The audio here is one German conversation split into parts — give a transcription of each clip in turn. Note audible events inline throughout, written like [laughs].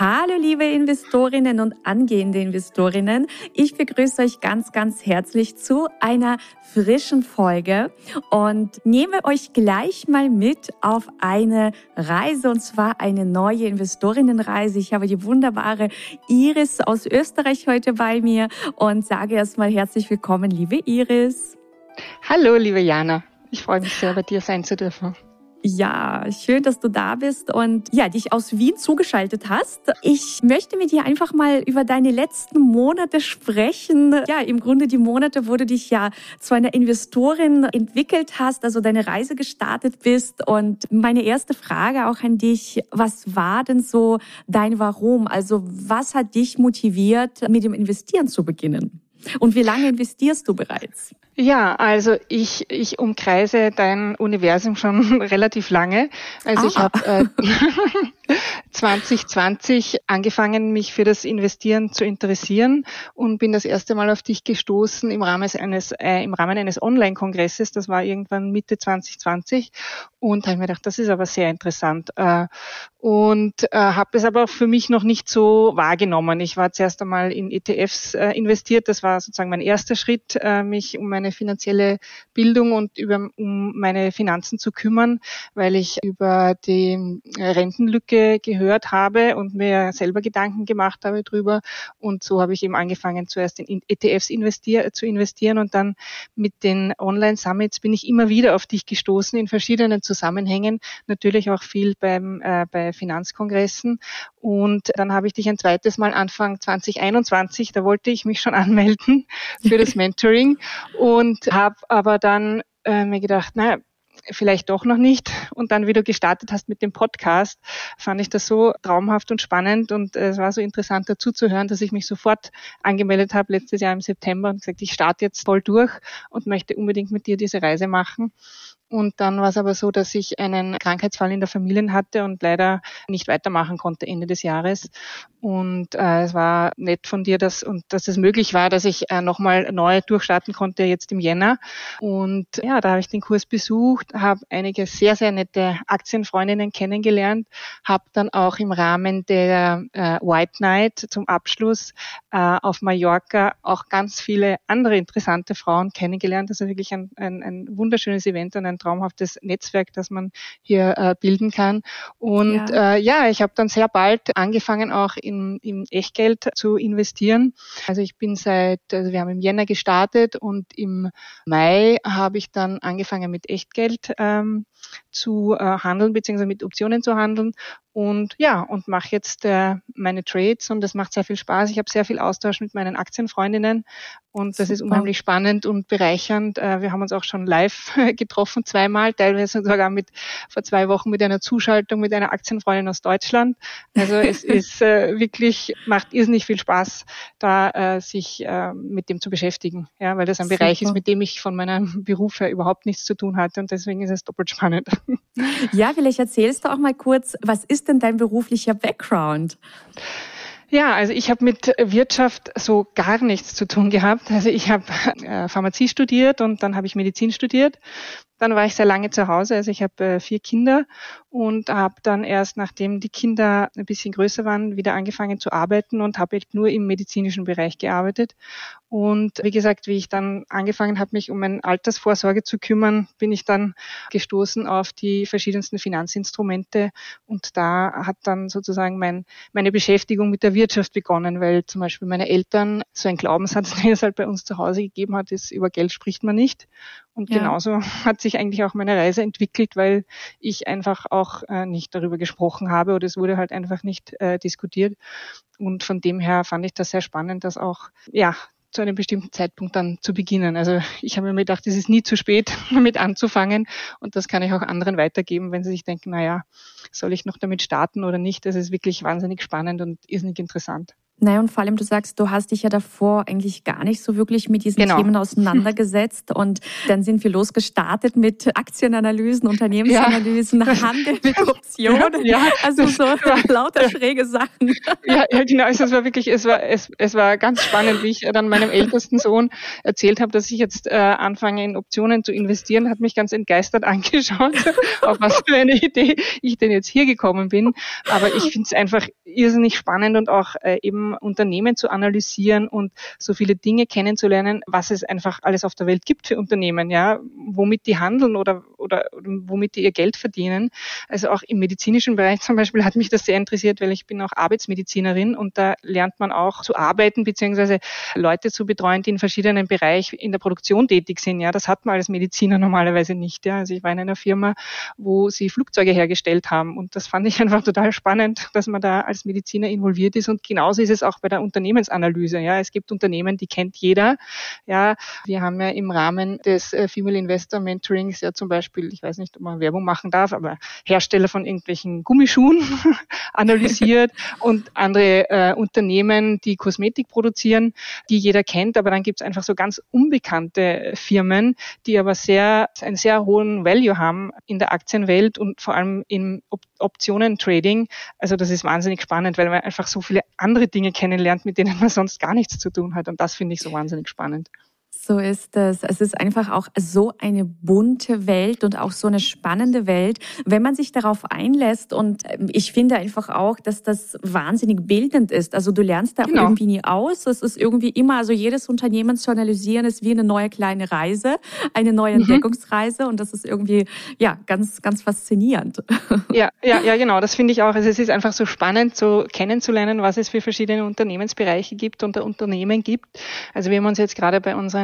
Hallo liebe Investorinnen und angehende Investorinnen. Ich begrüße euch ganz, ganz herzlich zu einer frischen Folge und nehme euch gleich mal mit auf eine Reise und zwar eine neue Investorinnenreise. Ich habe die wunderbare Iris aus Österreich heute bei mir und sage erstmal herzlich willkommen, liebe Iris. Hallo, liebe Jana. Ich freue mich sehr, bei dir sein zu dürfen. Ja, schön, dass du da bist und ja, dich aus Wien zugeschaltet hast. Ich möchte mit dir einfach mal über deine letzten Monate sprechen. Ja, im Grunde die Monate, wo du dich ja zu einer Investorin entwickelt hast, also deine Reise gestartet bist. Und meine erste Frage auch an dich, was war denn so dein Warum? Also was hat dich motiviert, mit dem Investieren zu beginnen? Und wie lange investierst du bereits? Ja, also ich, ich umkreise dein Universum schon [laughs] relativ lange. Also ah. ich habe äh, [laughs] 2020 angefangen, mich für das Investieren zu interessieren und bin das erste Mal auf dich gestoßen im Rahmen eines, äh, im Rahmen eines Online-Kongresses. Das war irgendwann Mitte 2020 und habe mir gedacht, das ist aber sehr interessant. Äh, und äh, habe es aber auch für mich noch nicht so wahrgenommen. Ich war zuerst einmal in ETFs äh, investiert. Das war sozusagen mein erster Schritt, äh, mich um meine finanzielle Bildung und über, um meine Finanzen zu kümmern, weil ich über die Rentenlücke gehört habe und mir selber Gedanken gemacht habe drüber. Und so habe ich eben angefangen, zuerst in ETFs investier zu investieren und dann mit den Online-Summits bin ich immer wieder auf dich gestoßen in verschiedenen Zusammenhängen, natürlich auch viel beim äh, bei Finanzkongressen. Und dann habe ich dich ein zweites Mal Anfang 2021, da wollte ich mich schon [laughs] anmelden für das Mentoring und [laughs] habe aber dann äh, mir gedacht, naja, vielleicht doch noch nicht. Und dann, wie du gestartet hast mit dem Podcast, fand ich das so traumhaft und spannend und es war so interessant dazu zu hören, dass ich mich sofort angemeldet habe letztes Jahr im September und gesagt, ich starte jetzt voll durch und möchte unbedingt mit dir diese Reise machen. Und dann war es aber so, dass ich einen Krankheitsfall in der Familie hatte und leider nicht weitermachen konnte Ende des Jahres. Und äh, es war nett von dir, dass und dass es möglich war, dass ich äh, nochmal neu durchstarten konnte jetzt im Jänner. Und ja, da habe ich den Kurs besucht, habe einige sehr, sehr nette Aktienfreundinnen kennengelernt, habe dann auch im Rahmen der äh, White Night zum Abschluss äh, auf Mallorca auch ganz viele andere interessante Frauen kennengelernt. Also wirklich ein, ein, ein wunderschönes Event und ein traumhaftes Netzwerk, das man hier äh, bilden kann. Und ja, äh, ja ich habe dann sehr bald angefangen, auch in, in Echtgeld zu investieren. Also ich bin seit, also wir haben im Jänner gestartet und im Mai habe ich dann angefangen mit Echtgeld ähm, zu äh, handeln, beziehungsweise mit Optionen zu handeln und ja, und mache jetzt äh, meine Trades und das macht sehr viel Spaß. Ich habe sehr viel Austausch mit meinen Aktienfreundinnen und das Super. ist unheimlich spannend und bereichernd. Äh, wir haben uns auch schon live [laughs] getroffen, zweimal, teilweise sogar mit vor zwei Wochen mit einer Zuschaltung mit einer Aktienfreundin aus Deutschland. Also [laughs] es ist äh, wirklich, macht irrsinnig viel Spaß, da äh, sich äh, mit dem zu beschäftigen, ja, weil das ein Super. Bereich ist, mit dem ich von meinem [laughs] Beruf her überhaupt nichts zu tun hatte und deswegen ist es doppelt spannend. Ja, vielleicht erzählst du auch mal kurz, was ist denn dein beruflicher Background? Ja, also ich habe mit Wirtschaft so gar nichts zu tun gehabt. Also ich habe äh, Pharmazie studiert und dann habe ich Medizin studiert dann war ich sehr lange zu Hause, also ich habe äh, vier Kinder und habe dann erst, nachdem die Kinder ein bisschen größer waren, wieder angefangen zu arbeiten und habe nur im medizinischen Bereich gearbeitet. Und wie gesagt, wie ich dann angefangen habe, mich um meine Altersvorsorge zu kümmern, bin ich dann gestoßen auf die verschiedensten Finanzinstrumente und da hat dann sozusagen mein, meine Beschäftigung mit der Wirtschaft begonnen, weil zum Beispiel meine Eltern so ein Glaubenssatz, [laughs] den es halt bei uns zu Hause gegeben hat, ist, über Geld spricht man nicht. Und ja. genauso [laughs] hat sich eigentlich auch meine Reise entwickelt, weil ich einfach auch äh, nicht darüber gesprochen habe oder es wurde halt einfach nicht äh, diskutiert. Und von dem her fand ich das sehr spannend, dass auch, ja, zu einem bestimmten Zeitpunkt dann zu beginnen. Also ich habe mir gedacht, es ist nie zu spät, [laughs] damit anzufangen und das kann ich auch anderen weitergeben, wenn sie sich denken, na ja, soll ich noch damit starten oder nicht? Das ist wirklich wahnsinnig spannend und irrsinnig interessant. Naja, und vor allem, du sagst, du hast dich ja davor eigentlich gar nicht so wirklich mit diesen genau. Themen auseinandergesetzt. [laughs] Und dann sind wir losgestartet mit Aktienanalysen, Unternehmensanalysen, ja. [laughs] Handel mit Optionen. Ja, also so lauter schräge Sachen. Ja, ja, genau. Also es war wirklich, es war, es, es war ganz spannend, wie ich dann meinem ältesten Sohn erzählt habe, dass ich jetzt äh, anfange, in Optionen zu investieren, hat mich ganz entgeistert [laughs] angeschaut, auf was für eine Idee ich denn jetzt hier gekommen bin. Aber ich finde es einfach irrsinnig spannend und auch äh, eben Unternehmen zu analysieren und so viele Dinge kennenzulernen, was es einfach alles auf der Welt gibt für Unternehmen, ja, womit die handeln oder, oder womit die ihr Geld verdienen. Also auch im medizinischen Bereich zum Beispiel hat mich das sehr interessiert, weil ich bin auch Arbeitsmedizinerin und da lernt man auch zu arbeiten beziehungsweise Leute zu betreuen, die in verschiedenen Bereichen in der Produktion tätig sind. Ja, das hat man als Mediziner normalerweise nicht. Ja, also ich war in einer Firma, wo sie Flugzeuge hergestellt haben und das fand ich [laughs] einfach total spannend, dass man da als Mediziner involviert ist und genauso ist es es auch bei der Unternehmensanalyse. Ja, es gibt Unternehmen, die kennt jeder. Ja, wir haben ja im Rahmen des äh, Female Investor Mentorings ja zum Beispiel, ich weiß nicht, ob man Werbung machen darf, aber Hersteller von irgendwelchen Gummischuhen [laughs] analysiert [laughs] und andere äh, Unternehmen, die Kosmetik produzieren, die jeder kennt. Aber dann gibt es einfach so ganz unbekannte Firmen, die aber sehr, einen sehr hohen Value haben in der Aktienwelt und vor allem im Optionen-Trading. Also das ist wahnsinnig spannend, weil man einfach so viele andere Dinge Dinge kennenlernt, mit denen man sonst gar nichts zu tun hat. Und das finde ich so wahnsinnig spannend. So ist es. Es ist einfach auch so eine bunte Welt und auch so eine spannende Welt, wenn man sich darauf einlässt. Und ähm, ich finde einfach auch, dass das wahnsinnig bildend ist. Also du lernst da genau. irgendwie nie aus. Es ist irgendwie immer, also jedes Unternehmen zu analysieren ist wie eine neue kleine Reise, eine neue mhm. Entdeckungsreise. Und das ist irgendwie, ja, ganz, ganz faszinierend. [laughs] Ja, ja, ja, genau. Das finde ich auch. Also es ist einfach so spannend, so kennenzulernen, was es für verschiedene Unternehmensbereiche gibt und Unternehmen gibt. Also wir haben uns jetzt gerade bei unseren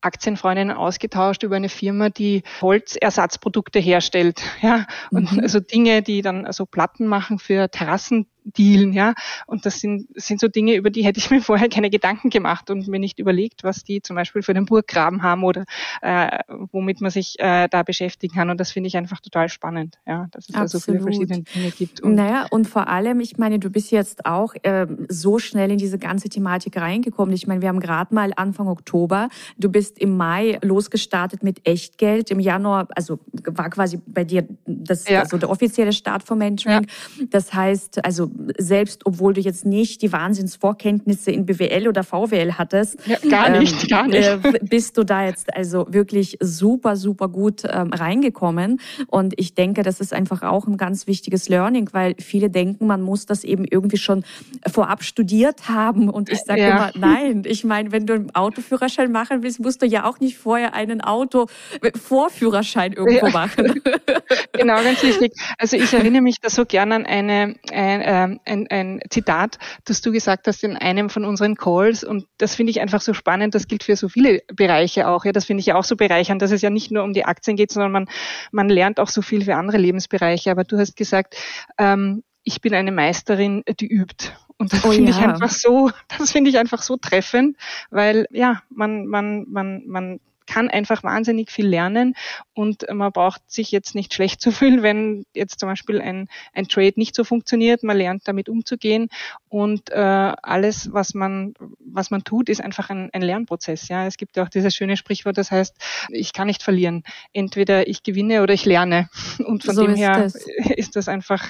Aktienfreundinnen ausgetauscht über eine Firma, die Holzersatzprodukte herstellt. [laughs] Ja, und mhm. also Dinge, die dann also Platten machen für Terrassen dealen, ja. Und das sind, sind so Dinge, über die hätte ich [laughs] mir vorher keine Gedanken gemacht und mir nicht überlegt, was die zum Beispiel für den Burggraben haben oder äh, womit man sich äh, da beschäftigen kann. Und das finde ich einfach total spannend, ja, dass es Absolut. da so viele verschiedene Dinge gibt. Und naja, und vor allem, ich meine, du bist jetzt auch äh, so schnell in diese ganze Thematik reingekommen. Ich meine, wir haben gerade mal Anfang Oktober, du bist im Mai losgestartet mit Echtgeld. Im Januar, also war quasi bei dir das, ja. also der offizielle Start vom Mentoring. Ja. Das heißt, also selbst obwohl du jetzt nicht die Wahnsinnsvorkenntnisse in BWL oder VWL hattest, ja, gar nicht, ähm, gar nicht. Äh, bist du da jetzt also wirklich super, super gut ähm, reingekommen. Und ich denke, das ist einfach auch ein ganz wichtiges Learning, weil viele denken, man muss das eben irgendwie schon vorab studiert haben. Und ich sage ja. immer, nein. Ich meine, wenn du einen Autoführerschein machen willst, musst du ja auch nicht vorher einen Auto-Vorführerschein irgendwo ja. machen. [laughs] genau, ganz wichtig. Also ich erinnere mich da so gern an eine, ein, äh, ähm, ein, ein Zitat, das du gesagt hast in einem von unseren Calls. Und das finde ich einfach so spannend. Das gilt für so viele Bereiche auch. Ja, das finde ich ja auch so bereichernd, dass es ja nicht nur um die Aktien geht, sondern man, man lernt auch so viel für andere Lebensbereiche. Aber du hast gesagt, ähm, ich bin eine Meisterin, die übt. Und das oh, finde ja. ich einfach so, [laughs] das finde ich einfach so treffend, weil ja, man, man, man, man kann einfach wahnsinnig viel lernen und man braucht sich jetzt nicht schlecht zu [laughs] fühlen, wenn jetzt zum Beispiel ein, ein Trade nicht so funktioniert. Man lernt damit umzugehen und äh, alles, was man, was man tut, ist einfach ein, ein Lernprozess. Ja, es gibt ja auch dieses schöne Sprichwort, das heißt, ich kann nicht verlieren. Entweder ich gewinne oder ich lerne. [laughs] Und von so dem her das. [laughs] ist das einfach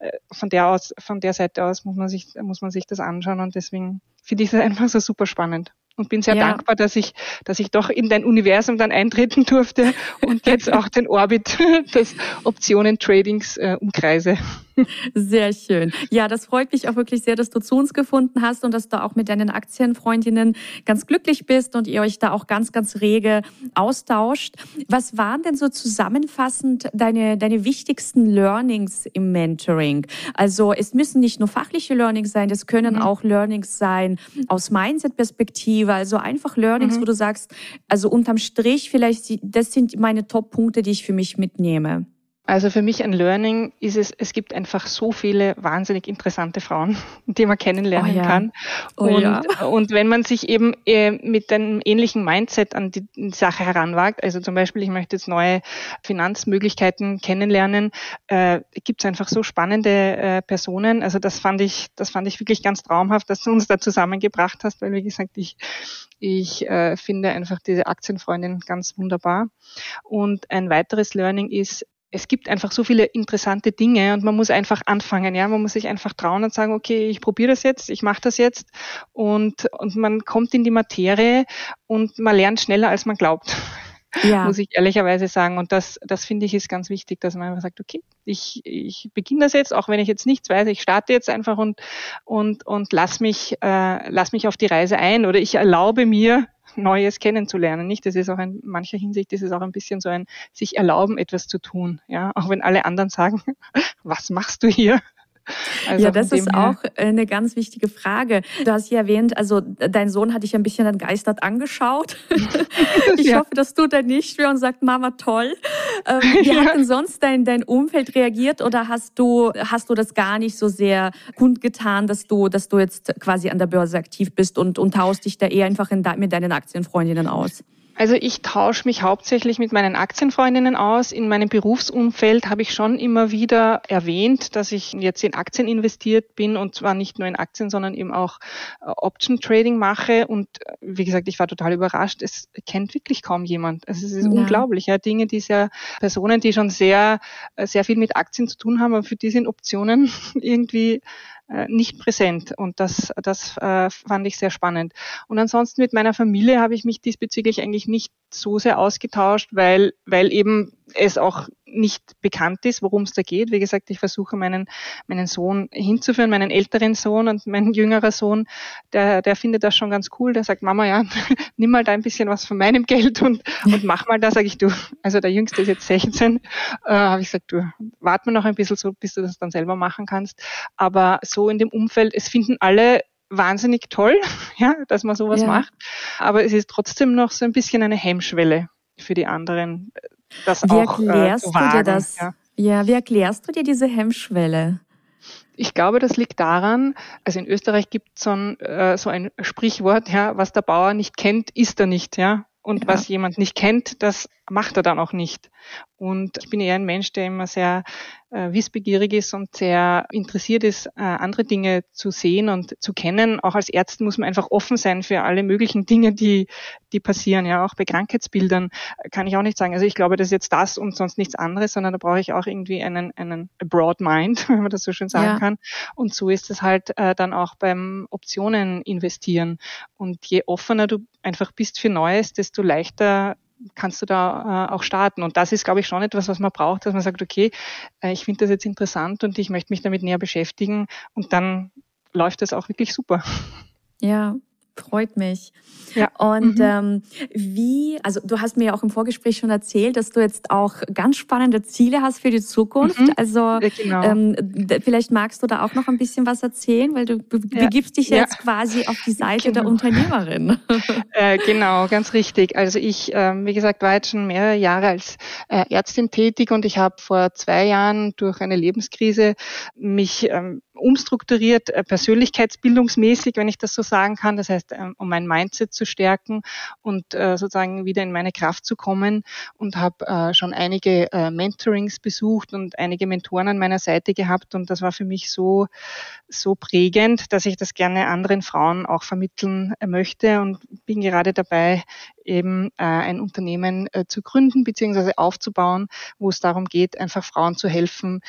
äh, von der aus, von der Seite aus muss man sich, muss man sich das anschauen und deswegen finde ich das einfach so super spannend und bin sehr ja. dankbar, dass ich, dass ich doch in dein Universum dann eintreten durfte und jetzt auch den Orbit [laughs] des Optionen-Tradings äh, umkreise. Sehr schön. Ja, das freut mich auch wirklich sehr, dass du zu uns gefunden hast und dass du auch mit deinen Aktienfreundinnen ganz glücklich bist und ihr euch da auch ganz, ganz rege austauscht. Was waren denn so zusammenfassend deine, deine wichtigsten Learnings im Mentoring? Also es müssen nicht nur fachliche Learnings sein, es können mhm. auch Learnings sein aus Mindset-Perspektive, also einfach Learnings, mhm. wo du sagst, also unterm Strich vielleicht, das sind meine Top-Punkte, die ich für mich mitnehme. Also für mich ein Learning ist es, es gibt einfach so viele wahnsinnig interessante Frauen, die man kennenlernen oh ja. kann. Oh und, ja. und wenn man sich eben äh, mit einem ähnlichen Mindset an die, Sache heranwagt, also zum Beispiel, ich möchte jetzt neue Finanzmöglichkeiten kennenlernen, äh, gibt es einfach so spannende äh, Personen. Also das fand ich, das fand ich wirklich ganz traumhaft, dass du uns da zusammengebracht hast, weil wie gesagt, ich, ich äh, finde einfach diese Aktienfreundin ganz wunderbar. Und ein weiteres Learning ist, es gibt einfach so viele interessante Dinge und man muss einfach anfangen, ja, man muss sich einfach trauen und sagen, okay, ich probiere das jetzt, ich mache das jetzt und und man kommt in die Materie und man lernt schneller als man glaubt. [laughs] Ja. muss ich ehrlicherweise sagen. Und das, das finde ich ist ganz wichtig, dass man einfach sagt, okay, ich, ich beginne das jetzt, auch wenn ich jetzt nichts weiß, ich starte jetzt einfach und, und, und lass mich, äh, lass mich auf die Reise ein oder ich erlaube mir, Neues kennenzulernen. Nicht, das ist auch in mancher Hinsicht ist es auch ein bisschen so ein sich erlauben, etwas zu tun. Ja, auch wenn alle anderen sagen, [laughs] was machst du hier? [laughs] Also ja, das ist auch eine ganz wichtige Frage. Du hast ja erwähnt, also dein Sohn hat dich ein bisschen entgeistert angeschaut. [laughs] ich ja. hoffe, das tut er nicht mehr und sagt, Mama, toll. Ähm, [laughs] wie ja. hat denn sonst dein, dein Umfeld reagiert oder hast du, hast du das gar nicht so sehr kundgetan, dass du, dass du jetzt quasi an der Börse aktiv bist und, und taust dich da eher einfach in, mit deinen Aktienfreundinnen aus? Also ich tausche mich hauptsächlich mit meinen Aktienfreundinnen aus. In meinem Berufsumfeld habe ich schon immer wieder erwähnt, dass ich jetzt in Aktien investiert bin und zwar nicht nur in Aktien, sondern eben auch äh, Option Trading mache. Und äh, wie gesagt, ich war total überrascht. Es kennt wirklich kaum jemand. Also es ist ja. unglaublich. Ja, Dinge, die sehr Personen, die schon sehr, äh, sehr viel mit Aktien zu tun haben, aber für die sind Optionen [laughs] irgendwie äh, nicht präsent. Und das, das äh, fand ich sehr spannend. Und ansonsten mit meiner Familie habe ich mich diesbezüglich eigentlich nicht so sehr ausgetauscht, weil, weil eben es auch nicht bekannt ist, worum es da geht. Wie gesagt, ich versuche meinen, meinen Sohn hinzuführen, meinen älteren Sohn und mein jüngerer Sohn, der, der findet das schon ganz cool. Der sagt, Mama, ja, [laughs] nimm mal da ein bisschen was von meinem Geld und, und mach mal da, sage ich du. Also der Jüngste ist jetzt 16, äh, habe ich gesagt, du, warte mal noch ein bisschen so, bis du das dann selber machen kannst. Aber so in dem Umfeld, es finden alle wahnsinnig toll, [laughs] ja, dass man sowas ja. macht. Aber es ist trotzdem noch so ein bisschen eine Hemmschwelle für die anderen, das wie auch erklärst äh, wagen, du dir das? Ja. ja, wie erklärst du dir diese Hemmschwelle? Ich glaube, das liegt daran, also in Österreich gibt es so ein, äh, so ein Sprichwort, ja, was der Bauer nicht kennt, ist er nicht, ja. Und ja. was jemand nicht kennt, das macht er dann auch nicht. Und ich bin eher ein Mensch, der immer sehr wissbegierig ist und sehr interessiert ist, äh, andere Dinge zu sehen und zu kennen. Auch als Ärztin muss man einfach offen sein für alle möglichen Dinge, die, die passieren. Ja, auch bei Krankheitsbildern kann ich auch nicht sagen. Also ich glaube, das ist jetzt das und sonst nichts anderes, sondern da brauche ich auch irgendwie einen, einen broad mind, [laughs] wenn man das so schön sagen ja. kann. Und so ist es halt äh, dann auch beim Optionen investieren. Und je offener du einfach bist für Neues, desto leichter kannst du da äh, auch starten. Und das ist, glaube ich, schon etwas, was man braucht, dass man sagt, okay, äh, ich finde das jetzt interessant und ich möchte mich damit näher beschäftigen und dann läuft das auch wirklich super. Ja, Freut mich. Ja. Und mhm. ähm, wie, also du hast mir ja auch im Vorgespräch schon erzählt, dass du jetzt auch ganz spannende Ziele hast für die Zukunft. Mhm. Also ja, genau. ähm, vielleicht magst du da auch noch ein bisschen was erzählen, weil du ja. begibst dich jetzt quasi auf die Seite genau. der Unternehmerin. [laughs] Äh, genau, ganz richtig. Also ich, ähm, wie gesagt, war jetzt schon mehrere Jahre als äh, Ärztin tätig und ich habe vor zwei Jahren durch eine Lebenskrise mich ähm, umstrukturiert, äh, persönlichkeitsbildungsmäßig, wenn ich das so sagen kann. Das heißt, ähm, um mein Mindset zu stärken und äh, sozusagen wieder in meine Kraft zu kommen und habe äh, schon einige Mentorings besucht und einige Mentoren an meiner Seite gehabt und das war für mich so so prägend, dass ich das gerne anderen Frauen auch vermitteln möchte und bin gerade dabei, eben ein Unternehmen zu gründen bzw. aufzubauen, wo es darum geht, einfach Frauen zu helfen,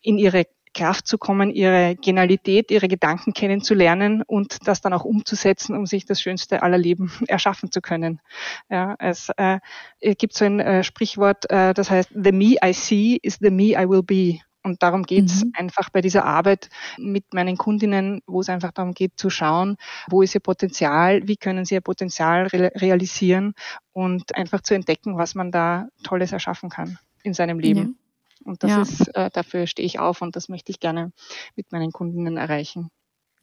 in ihre Kraft zu kommen, ihre Genialität, ihre Gedanken kennenzulernen und das dann auch umzusetzen, um sich das schönste aller Leben [laughs] erschaffen zu können. Ja, es äh, gibt so ein äh, Sprichwort, äh, das heißt, the me I see is the me I will be. Und darum geht's mhm. einfach bei dieser Arbeit mit meinen Kundinnen, wo es einfach darum geht zu schauen, wo ist ihr Potenzial, wie können sie ihr Potenzial re realisieren und einfach zu entdecken, was man da Tolles erschaffen kann in seinem Leben. Ja. Und das ja. ist, äh, dafür stehe ich auf und das möchte ich gerne mit meinen Kundinnen erreichen.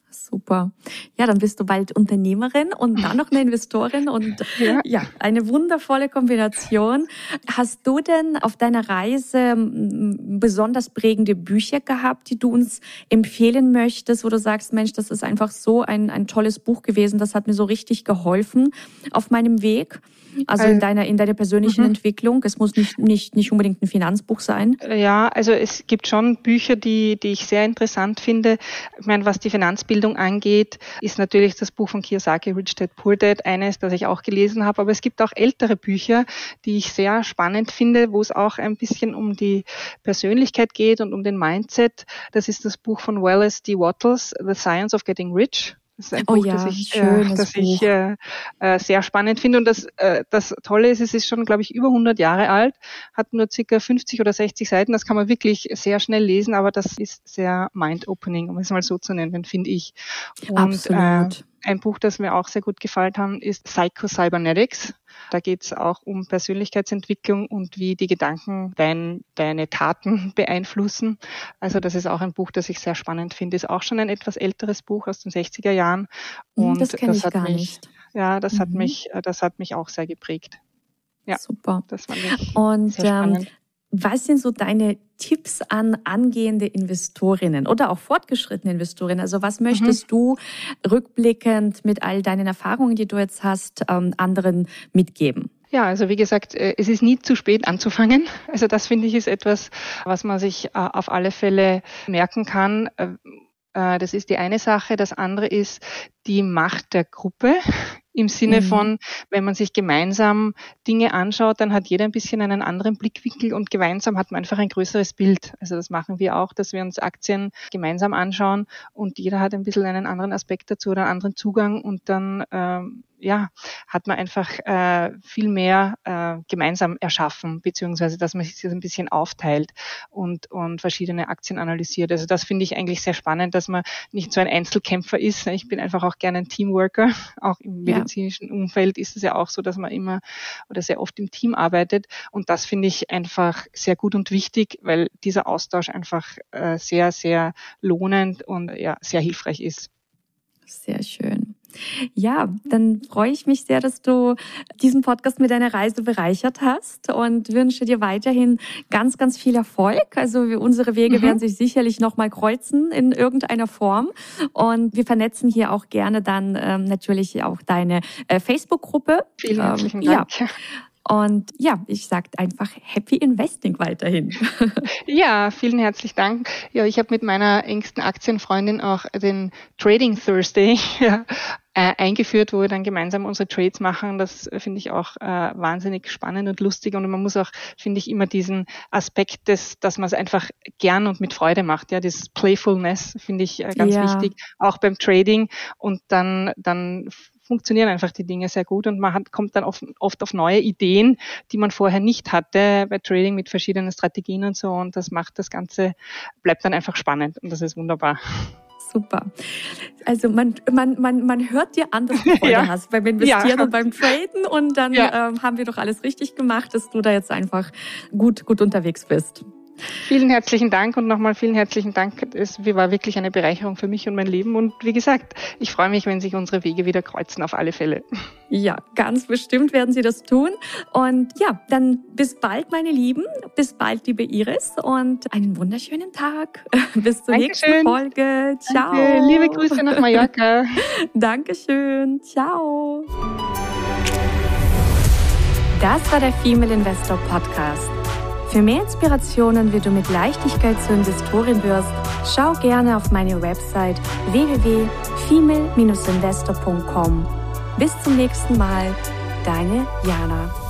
Super. Ja, dann bist du bald Unternehmerin und dann noch eine Investorin und [laughs] ja. ja. eine wundervolle Kombination. Hast du denn auf deiner Reise besonders prägende Bücher gehabt, die du uns empfehlen möchtest, wo du sagst, Mensch, das ist einfach so ein, ein tolles Buch gewesen, das hat mir so richtig geholfen auf meinem Weg? Also in deiner, in deiner persönlichen mhm. Entwicklung. Es muss nicht, nicht, nicht unbedingt ein Finanzbuch sein. Ja, also es gibt schon Bücher, die, die ich sehr interessant finde. Ich meine, was die Finanzbildung angeht, ist natürlich das Buch von Kiyosaki, Rich Dad Poor Dad, eines, das ich auch gelesen habe. Aber es gibt auch ältere Bücher, die ich sehr spannend finde, wo es auch ein bisschen um die Persönlichkeit geht und um den Mindset. Das ist das Buch von Wallace D. Wattles, The Science of Getting Rich. Das ist ein oh Buch, ja, das ich, äh, das ich äh, äh, sehr spannend finde. Und das, äh, das Tolle ist, es ist schon, glaube ich, über 100 Jahre alt, hat nur circa 50 oder 60 Seiten. Das kann man wirklich sehr schnell lesen, aber das ist sehr mind-opening, um es mal so zu nennen, finde ich. Und Äh, ein Buch, das mir auch sehr gut gefallen hat, ist Psycho Cybernetics. Da geht es auch um Persönlichkeitsentwicklung und wie die Gedanken dein, deine Taten [laughs] beeinflussen. Also das ist auch ein Buch, das ich sehr spannend finde. Ist auch schon ein etwas älteres Buch aus den 60er Jahren. Hm, und das kenne ich gar mich, nicht. Ja, das mhm. hat mich, äh, das hat mich auch sehr geprägt. Ja, super. Das fand ich und sehr spannend. Ähm, was sind so deine Tipps an angehende Investorinnen oder auch fortgeschrittene Investorinnen? Also was möchtest mhm. du rückblickend mit all deinen Erfahrungen, die du jetzt hast, ähm, anderen mitgeben? Ja, also wie gesagt, äh, es ist nie zu spät anzufangen. Also das finde ich ist etwas, was man sich äh, auf alle Fälle merken kann. Äh, das ist die eine Sache. Das andere ist die Macht der Gruppe im Sinne mhm. von, wenn man sich gemeinsam Dinge anschaut, dann hat jeder ein bisschen einen anderen Blickwinkel und gemeinsam hat man einfach ein größeres Bild. Also das machen wir auch, dass wir uns Aktien gemeinsam anschauen und jeder hat ein bisschen einen anderen Aspekt dazu oder einen anderen Zugang und dann ähm, ja, hat man einfach äh, viel mehr äh, gemeinsam erschaffen, beziehungsweise dass man sich das ein bisschen aufteilt und, und verschiedene Aktien analysiert. Also das finde ich eigentlich sehr spannend, dass man nicht so ein Einzelkämpfer ist. Ich bin einfach auch gerne ein Teamworker, [laughs] auch im ja medizinischen Umfeld ist es ja auch so, dass man immer oder sehr oft im Team arbeitet. Und das finde ich einfach sehr gut und wichtig, weil dieser Austausch einfach äh, sehr, sehr lohnend und ja, sehr hilfreich ist. Sehr schön. Ja, dann freue ich mich sehr, dass du diesen Podcast mit deiner Reise bereichert hast und wünsche dir weiterhin ganz, ganz viel Erfolg. Also unsere Wege mhm. werden sich sicherlich nochmal kreuzen in irgendeiner Form. Und wir vernetzen hier auch gerne dann ähm, natürlich auch deine äh, Facebook-Gruppe. Vielen ähm, herzlichen ähm, Dank. Ja. Und ja, ich sage einfach Happy Investing weiterhin. [laughs] Ja, vielen herzlichen Dank. Ja, ich habe mit meiner engsten Aktienfreundin auch den Trading Thursday [laughs] ja, äh, eingeführt, wo wir dann gemeinsam unsere Trades machen. Das finde ich auch äh, wahnsinnig spannend und lustig. Und man muss auch, finde ich, immer diesen Aspekt des, dass man es einfach gern und mit Freude macht. Ja, dieses Playfulness finde ich äh, ganz ja. wichtig, auch beim Trading. Und dann, dann funktionieren einfach die Dinge sehr gut und man hat, kommt dann oft, oft auf neue Ideen, die man vorher nicht hatte bei Trading mit verschiedenen Strategien und so und das macht das Ganze, bleibt dann einfach spannend und das ist wunderbar. Super. Also man, man, man, man hört dir an, dass du Freude ja. hast beim Investieren ja. und beim Traden und dann ja. ähm, haben wir doch alles richtig gemacht, dass du da jetzt einfach gut, gut unterwegs bist. Vielen herzlichen Dank und nochmal vielen herzlichen Dank. Es war wirklich eine Bereicherung für mich und mein Leben. Und wie gesagt, ich freue mich, wenn sich unsere Wege wieder kreuzen, auf alle Fälle. Ja, ganz bestimmt werden sie das tun. Und ja, dann bis bald, meine Lieben. Bis bald, liebe Iris. Und einen wunderschönen Tag. [laughs] Bis zur Dankeschön. nächsten Folge. Ciao. Danke. Liebe Grüße nach Mallorca. [laughs] Dankeschön. Ciao. Das war der Female Investor Podcast. Für mehr Inspirationen, wie du mit Leichtigkeit zur Investorin wirst, schau gerne auf meine Website www.female-investor.com. Bis zum nächsten Mal, deine Jana.